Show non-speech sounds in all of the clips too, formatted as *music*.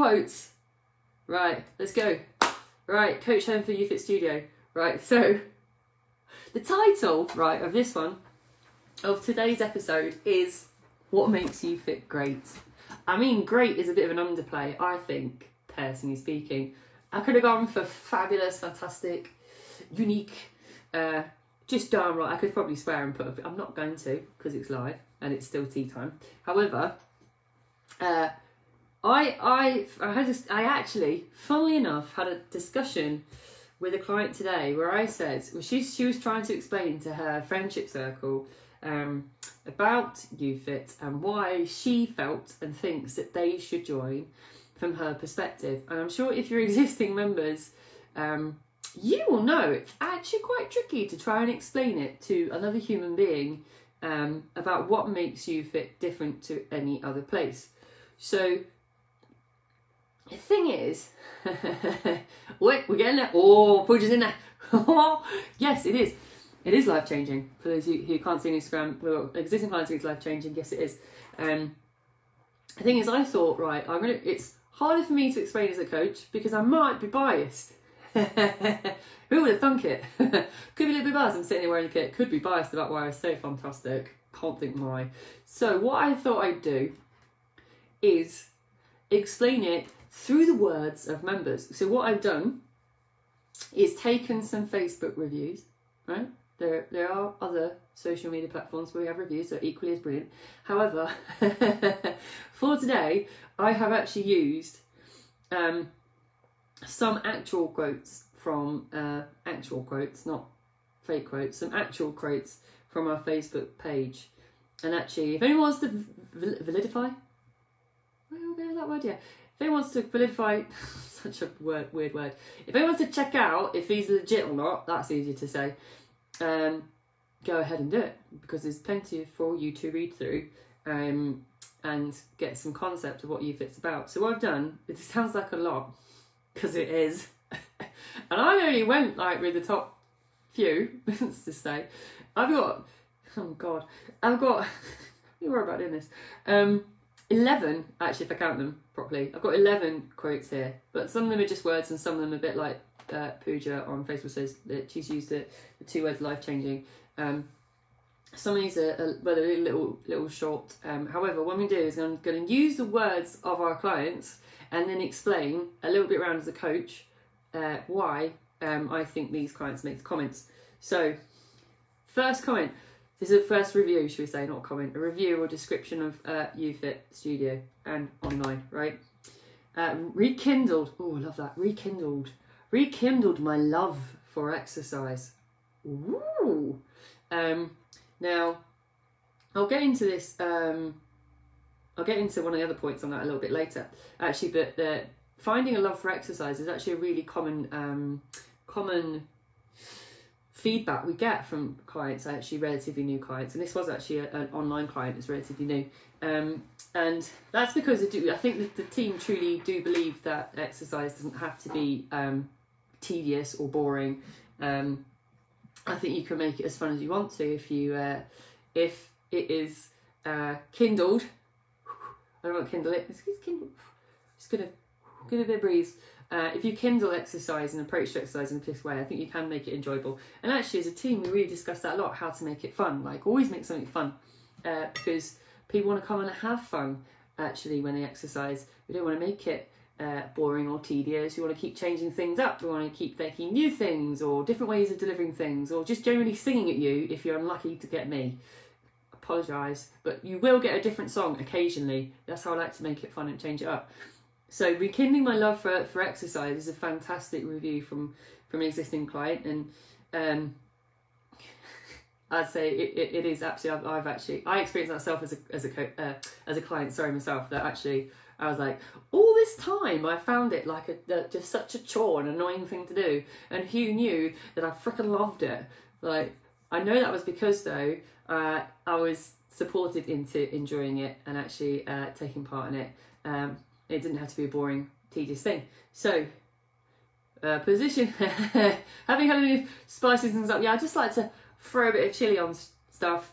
quotes. Right, let's go. Right, Coach Home for YouFit Studio. Right, so *laughs* the title, right, of this one, of today's episode is What Makes You Fit Great. I mean, great is a bit of an underplay, I think, personally speaking. I could have gone for fabulous, fantastic, unique, uh, just darn right. I could probably swear and put. A, I'm not going to because it's live and it's still tea time. However, uh, I I I had a, I actually, funnily enough, had a discussion with a client today where I said well, she she was trying to explain to her friendship circle um, about UFIT and why she felt and thinks that they should join from her perspective. And I'm sure if you're existing members, um, you will know it's actually quite tricky to try and explain it to another human being um, about what makes YouFit different to any other place. So the thing is, *laughs* wait, we're getting there. Oh, Pooja's in there. *laughs* yes, it is. It is life changing for those who, who can't see Instagram. Well, existing clients, it's life changing. Yes, it is. Um, the thing is, I thought, right, I'm gonna. It's harder for me to explain as a coach because I might be biased. *laughs* Who would have thunk it? Could be a little bit biased. I'm sitting here wearing a kit. Could be biased about why I was so fantastic. Can't think why. So what I thought I'd do is explain it through the words of members. So what I've done is taken some Facebook reviews, right? There, there are other social media platforms where we have reviews that equally as brilliant. However, *laughs* for today, I have actually used um, some actual quotes from uh, actual quotes, not fake quotes, some actual quotes from our Facebook page. And actually, if anyone wants to validify, well, there's that word, yeah. If anyone wants to validify, *laughs* such a word, weird word. If anyone wants to check out if he's legit or not, that's easy to say. Um, go ahead and do it because there's plenty for you to read through um, and get some concept of what YouFit's about. So what I've done, *laughs* it sounds like a lot because it is, *laughs* and I only went like with the top few. Let's just say, I've got, oh god, I've got. you worry about doing this. Um, 11, actually, if I count them properly. I've got 11 quotes here, but some of them are just words and some of them are a bit like uh, Pooja on Facebook says that she's used the, the two words life changing. Um, some of these are, are well, a little, little short. Um, however, what I'm going to do is I'm going to use the words of our clients and then explain a little bit around as a coach uh, why um, I think these clients make the comments. So, first comment this is a first review, should we say, not comment, a review or description of uh, YouFit Studio and online, right? Uh, rekindled, oh, I love that, rekindled, rekindled my love for exercise. Ooh. Um, now, I'll get into this, um, I'll get into one of the other points on that a little bit later, actually, but uh, finding a love for exercise is actually a really common, um, common feedback we get from clients, actually relatively new clients, and this was actually a, an online client, it's relatively new. Um, and that's because I, do, I think the team truly do believe that exercise doesn't have to be um, tedious or boring. Um, I think you can make it as fun as you want to if you uh, if it is uh, kindled. *sighs* I don't want to kindle it. It's, it's kindled. Just gonna give it a breeze. Uh, if you kindle exercise and approach to exercise in this way, I think you can make it enjoyable. And actually, as a team, we really discuss that a lot how to make it fun. Like, always make something fun uh, because people want to come and have fun actually when they exercise. We don't want to make it uh, boring or tedious. We want to keep changing things up. We want to keep making new things or different ways of delivering things or just generally singing at you if you're unlucky to get me. Apologise, but you will get a different song occasionally. That's how I like to make it fun and change it up. So rekindling my love for, for exercise is a fantastic review from from an existing client, and um, *laughs* I'd say it, it, it is absolutely. I've, I've, actually I experienced myself as a as a co- uh, as a client. Sorry, myself that actually I was like all this time I found it like a, just such a chore, and annoying thing to do, and who knew that I freaking loved it. Like I know that was because though uh, I was supported into enjoying it and actually uh, taking part in it. Um, it didn't have to be a boring, tedious thing. So, uh, position, *laughs* having had any spices and stuff, yeah, I just like to throw a bit of chili on stuff.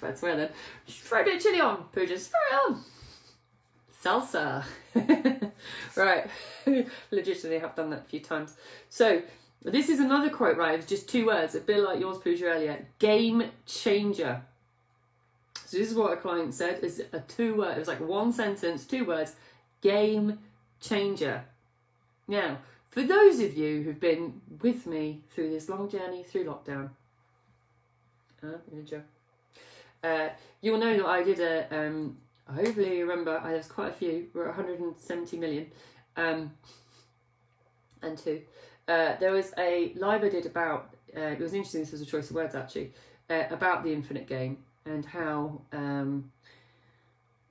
That's where then. Throw a bit of chili on, Pooja, throw it on. Salsa. *laughs* right. *laughs* Legitimately, have done that a few times. So, this is another quote, right? It's just two words, a bit like yours, Pooja, earlier. Game changer. So, this is what a client said. It's a two word, it was like one sentence, two words. Game changer. Now, for those of you who've been with me through this long journey through lockdown, uh, uh, you'll know that I did a, um, hopefully you remember, there's quite a few, we're 170 million, um, and two. Uh, there was a live I did about, uh, it was interesting, this was a choice of words actually, uh, about the infinite game and how um,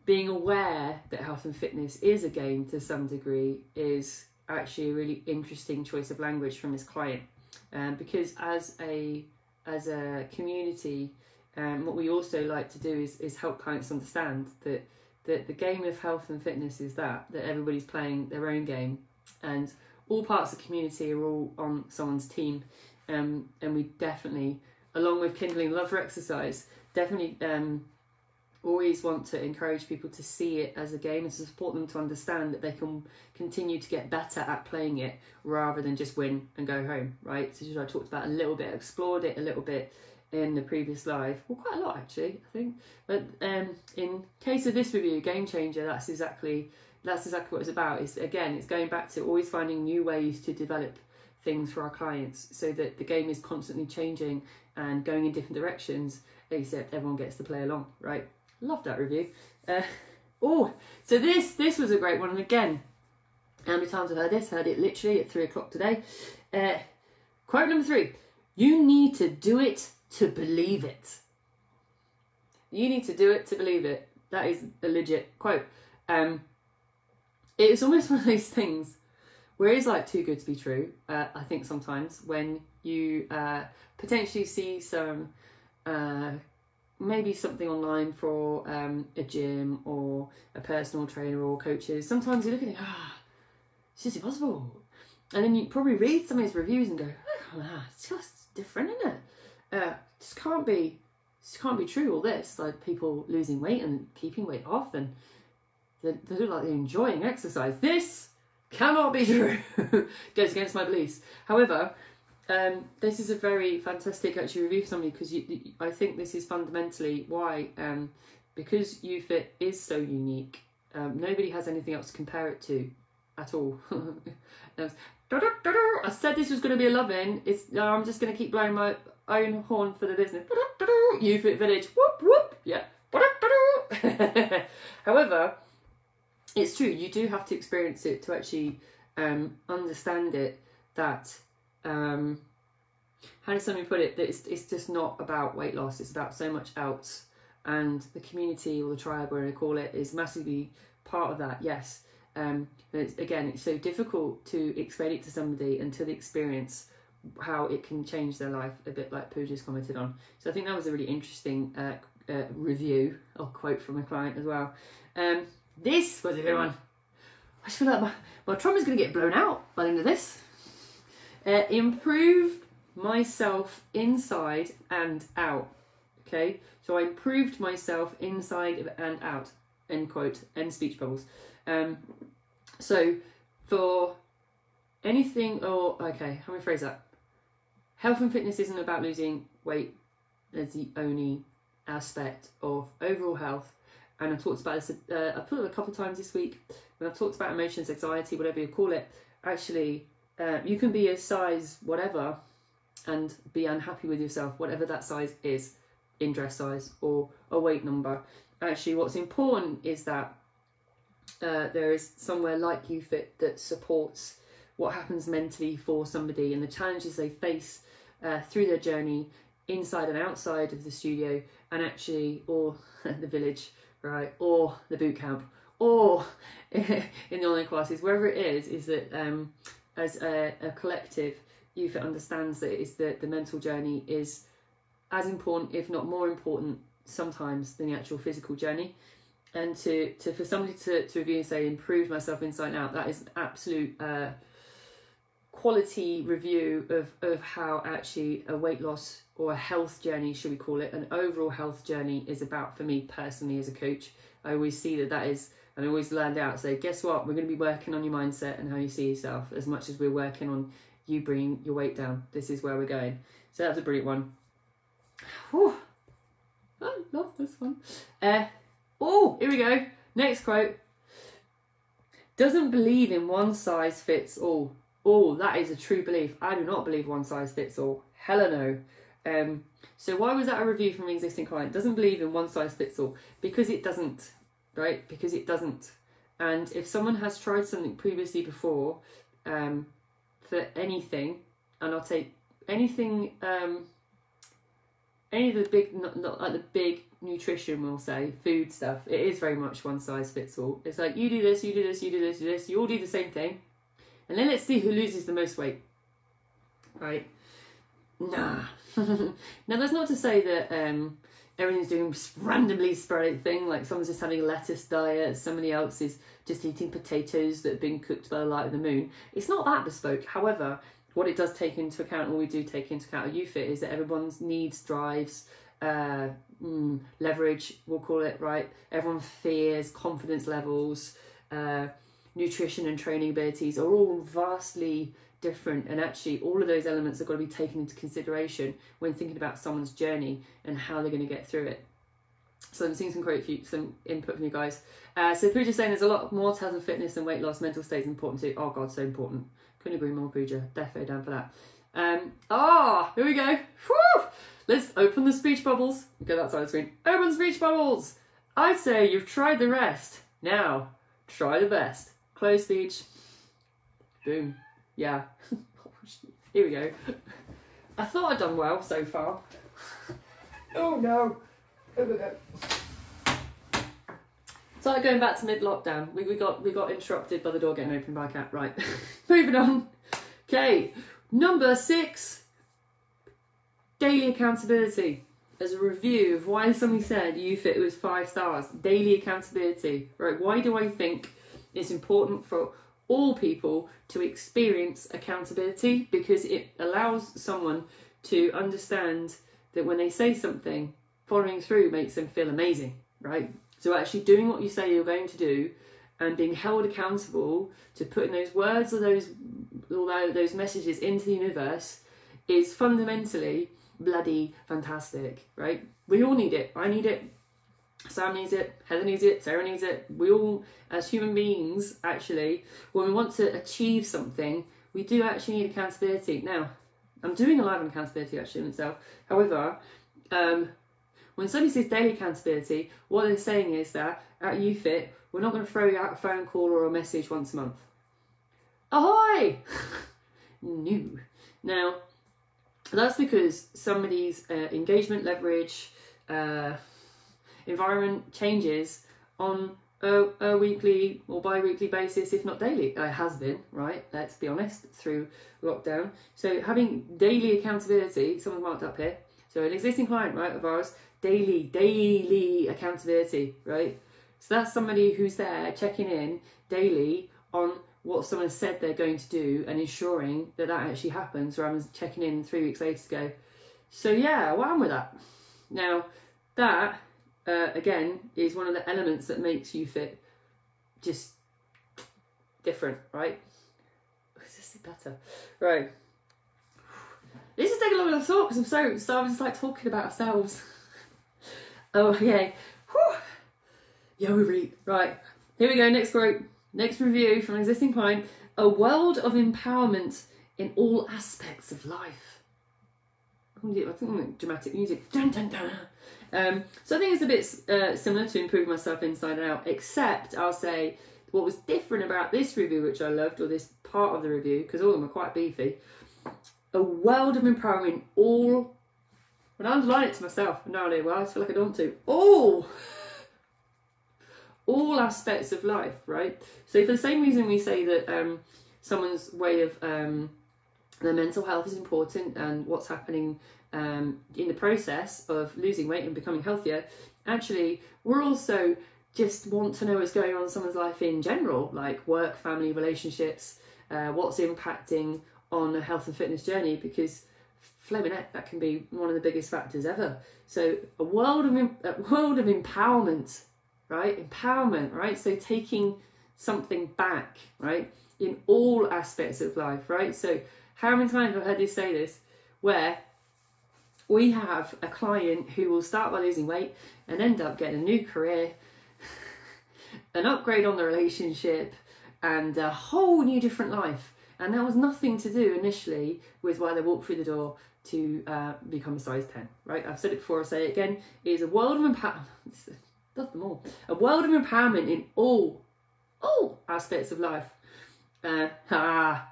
being aware that health and fitness is a game to some degree is actually a really interesting choice of language from this client. Um, because as a as a community um, what we also like to do is, is help clients understand that, that the game of health and fitness is that that everybody's playing their own game. And all parts of the community are all on someone's team. Um, and we definitely along with kindling love for exercise definitely um, always want to encourage people to see it as a game and to support them to understand that they can continue to get better at playing it rather than just win and go home, right? So, I talked about a little bit, explored it a little bit in the previous live. Well, quite a lot actually, I think. But um, in case of this review, Game Changer, that's exactly that's exactly what it's about. Is again, it's going back to always finding new ways to develop things for our clients so that the game is constantly changing and going in different directions except everyone gets to play along right Love that review. Uh, oh, so this this was a great one, and again, how many times I've heard this? Heard it literally at three o'clock today. Uh, quote number three: You need to do it to believe it. You need to do it to believe it. That is a legit quote. Um, it's almost *laughs* one of those things where it's like too good to be true. Uh, I think sometimes when you uh, potentially see some uh, maybe something online for um, a gym or a personal trainer or coaches, sometimes you look at it, ah, it's just impossible. And then you probably read some of his reviews and go, oh, ah, it's just different, isn't it? Uh, this can't be, this can't be true. All this, like people losing weight and keeping weight off, and they, they look like they're enjoying exercise. This cannot be true. *laughs* Goes against my beliefs. However, um, this is a very fantastic actually review for somebody because I think this is fundamentally why um, because UFit is so unique. Um, nobody has anything else to compare it to at all. *laughs* I said this was going to be a love-in. It's I'm just going to keep blowing my own horn for the business. UFit Village. Whoop whoop. Yeah. *laughs* However, it's true. You do have to experience it to actually um, understand it. That um, how does somebody put it? That it's, it's just not about weight loss. It's about so much else. And the community or the tribe whatever you call it is massively part of that yes. Um, it's, again it's so difficult to explain it to somebody until they experience how it can change their life a bit like Pooja's commented on. So I think that was a really interesting uh, uh, review or quote from a client as well. Um, this was a good one. I just feel like my, my trauma's going to get blown out by the end of this uh, improved myself inside and out. Okay, so I improved myself inside and out. End quote. End speech bubbles. Um, so for anything or okay, how me phrase that? Health and fitness isn't about losing weight as the only aspect of overall health. And I've talked about this. Uh, I've put it a couple of times this week when I've talked about emotions, anxiety, whatever you call it. Actually, uh, you can be a size whatever and be unhappy with yourself, whatever that size is in dress size or a weight number. Actually, what's important is that uh, there is somewhere like UFit that supports what happens mentally for somebody and the challenges they face uh, through their journey inside and outside of the studio and actually or *laughs* the village right or the boot camp or *laughs* in the online classes wherever it is is that um, as a, a collective, UFIT understands that is the, the mental journey is as important, if not more important, sometimes than the actual physical journey. And to, to for somebody to, to review and say improve myself inside out, that is an absolute uh, quality review of, of how actually a weight loss or a health journey, should we call it, an overall health journey is about for me personally as a coach. I always see that that is And always land out, So guess what? We're going to be working on your mindset and how you see yourself as much as we're working on you bringing your weight down. This is where we're going. So that's a brilliant one. Whew. I love this one. Uh, oh, here we go. Next quote. Doesn't believe in one size fits all. Oh, that is a true belief. I do not believe one size fits all. Hella no. Um, so why was that a review from an existing client? Doesn't believe in one size fits all because it doesn't, right? Because it doesn't. And if someone has tried something previously before, um, for anything, and I'll take anything, um, any of the big, not, not like the big nutrition, we'll say, food stuff, it is very much one size fits all. It's like you do this, you do this, you do this, you do this, you all do the same thing, and then let's see who loses the most weight. Right? Nah. *laughs* now that's not to say that um, everyone's doing randomly sporadic thing, like someone's just having a lettuce diet, somebody else is just eating potatoes that have been cooked by the light of the moon. It's not that bespoke. However, what it does take into account, or we do take into account at UFIT, is that everyone's needs, drives, uh, mm, leverage, we'll call it, right? Everyone fears, confidence levels, uh, nutrition and training abilities are all vastly different and actually all of those elements have got to be taken into consideration when thinking about someone's journey and how they're going to get through it so I'm seeing some great few, some input from you guys. Uh, so Pooja's saying there's a lot more to health and fitness and weight loss. Mental state is important too. Oh god, so important. Couldn't agree more, Pooja. Definitely down for that. Um, ah, here we go. Whew! Let's open the speech bubbles. Go that side of the screen. Open speech bubbles. I'd say you've tried the rest. Now, try the best. Close speech. Boom. Yeah. *laughs* here we go. I thought I'd done well so far. oh no. Oh, we go. Going back to mid lockdown, we, we got we got interrupted by the door getting opened by a cat. Right, *laughs* moving on. Okay, number six. Daily accountability. As a review of why somebody said you fit was five stars. Daily accountability. Right, why do I think it's important for all people to experience accountability? Because it allows someone to understand that when they say something, following through makes them feel amazing, right? So actually doing what you say you're going to do and being held accountable to putting those words or those all those messages into the universe is fundamentally bloody fantastic, right? We all need it. I need it. Sam needs it. Heather needs it. Sarah needs it. We all, as human beings, actually, when we want to achieve something, we do actually need accountability. Now, I'm doing a live on accountability actually in itself. However, um, when somebody says daily accountability, what they're saying is that at UFIT, we're not going to throw you out a phone call or a message once a month. Ahoy! *laughs* New. Now, that's because somebody's uh, engagement leverage uh, environment changes on a, a, weekly or bi-weekly basis, if not daily. It has been, right? Let's be honest, through lockdown. So having daily accountability, someone marked up here. So an existing client, right, of ours, daily, daily accountability, right? So that's somebody who's there checking in daily on what someone said they're going to do and ensuring that that actually happens rather than checking in three weeks later to go, so yeah, what am with that? Now, that, uh, again, is one of the elements that makes you fit just different, right? Is this better? Right. This is taking longer than I thought because I'm so, so I'm just like talking about ourselves. *laughs* Oh, okay. Whew. Yeah, we read. Right. Here we go. Next group. Next review from existing client. A world of empowerment in all aspects of life. Dramatic music. Dun, dun, dun. Um, so I think it's a bit uh, similar to Improve Myself Inside and Out, except I'll say what was different about this review, which I loved, or this part of the review, because all of them are quite beefy. A world of empowerment, all when I underline it to myself, no idea why, I feel like I don't want to. All, all aspects of life, right? So for the same reason we say that um, someone's way of um, their mental health is important and what's happening um, in the process of losing weight and becoming healthier, actually, we're also just want to know what's going on in someone's life in general, like work, family, relationships, uh, what's impacting on a health and fitness journey, because flipping that can be one of the biggest factors ever. So a world of a world of empowerment, right? Empowerment, right? So taking something back, right? In all aspects of life, right? So how many times have I heard you say this? Where we have a client who will start by losing weight and end up getting a new career, *laughs* an upgrade on the relationship, and a whole new different life. And that was nothing to do initially with why they walked through the door to uh, become a size 10, right? I've said it before, I'll say it again. It is a world of empowerment. *laughs* Love them all. A world of empowerment in all, all aspects of life. Uh, *laughs* ah,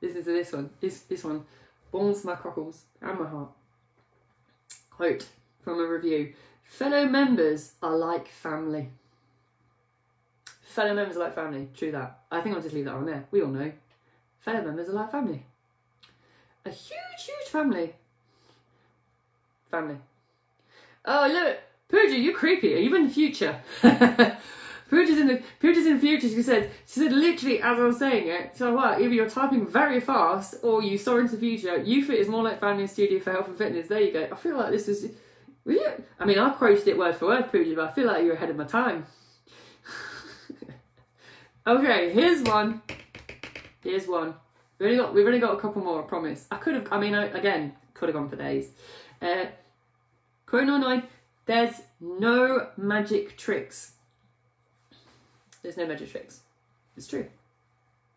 listen to this one. This, this one warms my cockles and my heart. Quote from a review Fellow members are like family. Fellow members are like family. True that. I think I'll just leave that on there. We all know. Fellow members are like family. A huge, huge family. Family. Oh, look. Pooja, you're creepy. Are you in the future? *laughs* Pooja's in the Pooja's in the future. She said she said literally as I was saying it. So what? Either you're typing very fast or you saw into the future. YouFit is more like family and studio for health and fitness. There you go. I feel like this is. Really? I mean, I quoted it word for word, Pooja, but I feel like you're ahead of my time. *laughs* okay, here's one. Here's one. We've only got we've only got a couple more. I promise. I could have. I mean, I, again, could have gone for days. Uh, Chrono nine. There's no magic tricks. There's no magic tricks. It's true.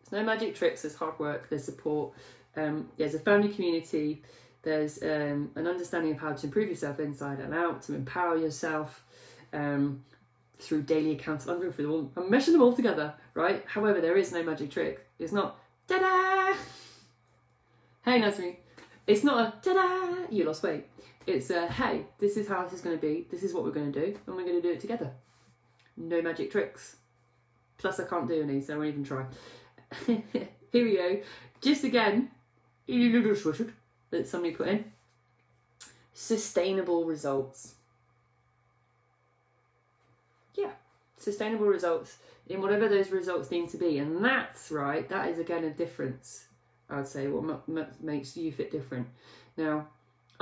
There's no magic tricks. There's hard work. There's support. Um, there's a family community. There's um, an understanding of how to improve yourself inside and out, to empower yourself um, through daily accounts. I'm. I'm meshing them all together, right? However, there is no magic trick. It's not ta da. Hey, Nazmi. It's not a ta da. You lost weight. It's a hey. This is how this is going to be. This is what we're going to do, and we're going to do it together. No magic tricks. Plus, I can't do any, so I won't even try. *laughs* Here we go. Just again, that somebody put in. Sustainable results. Yeah, sustainable results in whatever those results need to be. And that's right, that is again a difference, I'd say, what makes YouFit different. Now,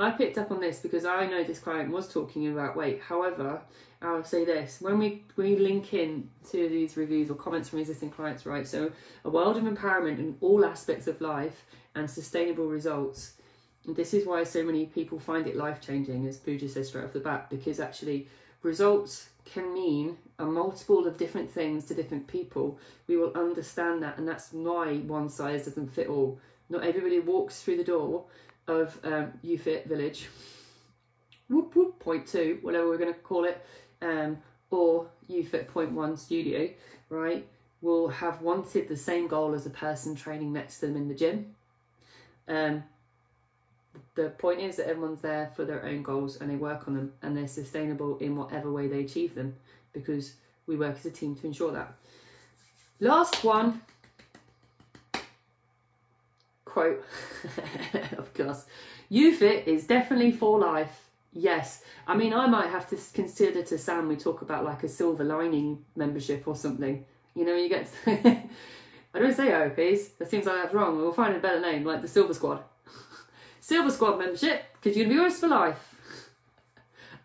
I picked up on this because I know this client was talking about weight. However, I'll say this when we we link in to these reviews or comments from existing clients, right? So a world of empowerment in all aspects of life and sustainable results. This is why so many people find it life changing, as Pooja says straight off the bat, because actually results can mean a multiple of different things to different people. We will understand that, and that's why one size doesn't fit all. Not everybody walks through the door of um, YouFit Village, whoop whoop point two, whatever we're going to call it, um, or UFIT point one studio, right? Will have wanted the same goal as the person training next to them in the gym. Um, the point is that everyone's there for their own goals and they work on them and they're sustainable in whatever way they achieve them because we work as a team to ensure that. Last one quote, *laughs* of course. YouFit is definitely for life. Yes. I mean, I might have to consider to Sam, we talk about like a silver lining membership or something. You know, you get. *laughs* I don't say OPs, that seems like that's wrong. We'll find a better name, like the Silver Squad. *laughs* Silver Squad membership, because you're going to be with for life.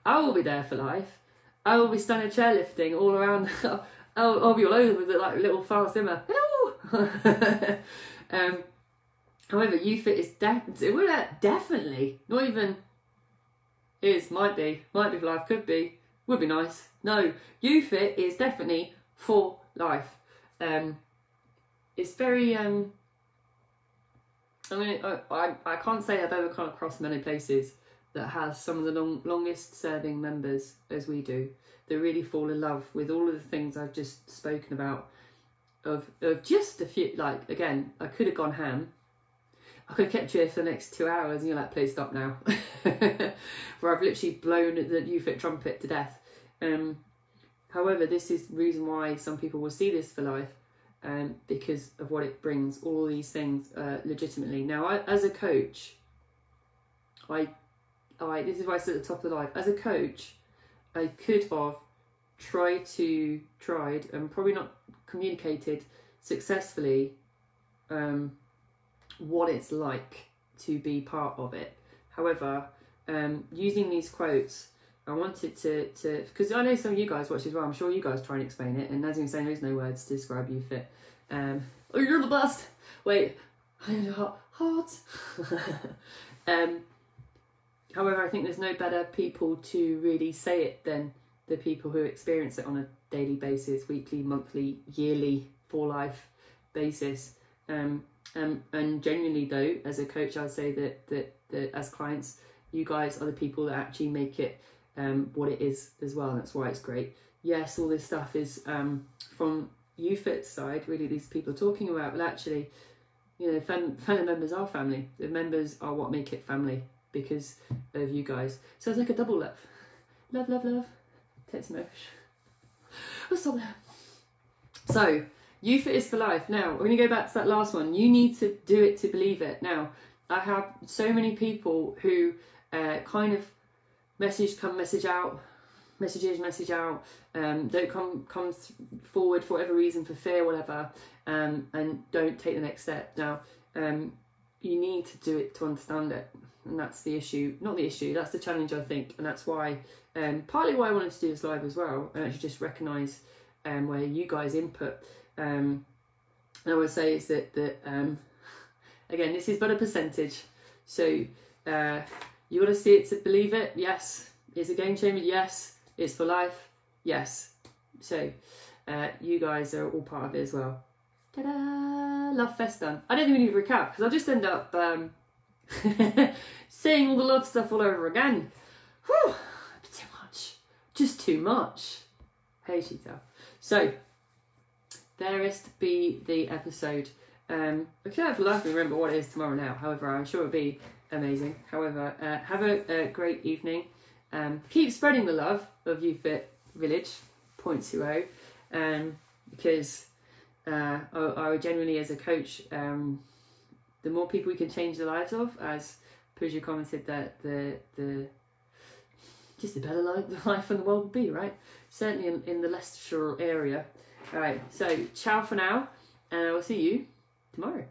I will be there for life. I will be standing chairlifting all around. I'll, I'll be all over with it like little fast Zimmer. um, However, YouFit is definitely, well, definitely, not even is, might be, might be for life, could be, would be nice. No, YouFit is definitely for life. Um, it's very, um, I mean, I, I, I can't say I've ever come across many places that has some of the long, longest serving members as we do. that really fall in love with all of the things I've just spoken about. Of, of just a few, like, again, I could have gone ham I could kept you here for the next two hours and you're like, please stop now. *laughs* Where I've literally blown the YouFit trumpet to death. Um, however, this is the reason why some people will see this for life um, because of what it brings, all these things uh, legitimately. Now, I, as a coach, I, I, this is why I said at the top of the life, as a coach, I could have tried to, tried and probably not communicated successfully um, what it's like to be part of it. However, um, using these quotes, I wanted to to because I know some of you guys watch as well. I'm sure you guys try and explain it. And as you saying, there is no words to describe you fit. Um, oh, you're the best. Wait, hot, hot. *laughs* um, however, I think there's no better people to really say it than the people who experience it on a daily basis, weekly, monthly, yearly, for life basis. Um, um, and genuinely though, as a coach, I'd say that, that that as clients, you guys are the people that actually make it um, what it is as well. And that's why it's great. Yes, all this stuff is um, from UFIT side, really, these people are talking about, but actually, you know, fam- family members are family. The members are what make it family because of you guys. So it's like a double love. Love, love, love. Text mosh. What's up there? So, UFIT is for life. Now, we're going to go back to that last one. You need to do it to believe it. Now, I have so many people who uh, kind of message come, message out, messages, message out, um, don't come come forward for whatever reason, for fear, whatever, um, and don't take the next step. Now, um, you need to do it to understand it, and that's the issue. Not the issue. That's the challenge, I think, and that's why. Um, partly why I wanted to do this live as well, and actually just recognise um, where you guys input. Um, I would say is that that um, again, this is but a percentage, so uh, you got to see it to believe it. Yes, it's a game changer. Yes, it's for life. Yes, so uh, you guys are all part of it as well. Ta-da! Love Fest done. I don't even need to recap because I'll just end up um, *laughs* saying all the love stuff all over again. Whew, too much. Just too much. Hey, Cheetah. So, there is to be the episode. Um, I can't for life remember what it is tomorrow now. However, I'm sure it'll be amazing. However, uh, have a, a, great evening. Um, keep spreading the love of UFit Village, point zero, um, because uh, I, I genuinely, as a coach, um, the more people we can change the lives of, as Pooja commented, that the the just a better life, *laughs* the life in the world would be, right? Certainly in, in the Leicestershire area. All right, so ciao for now, and I will see you tomorrow.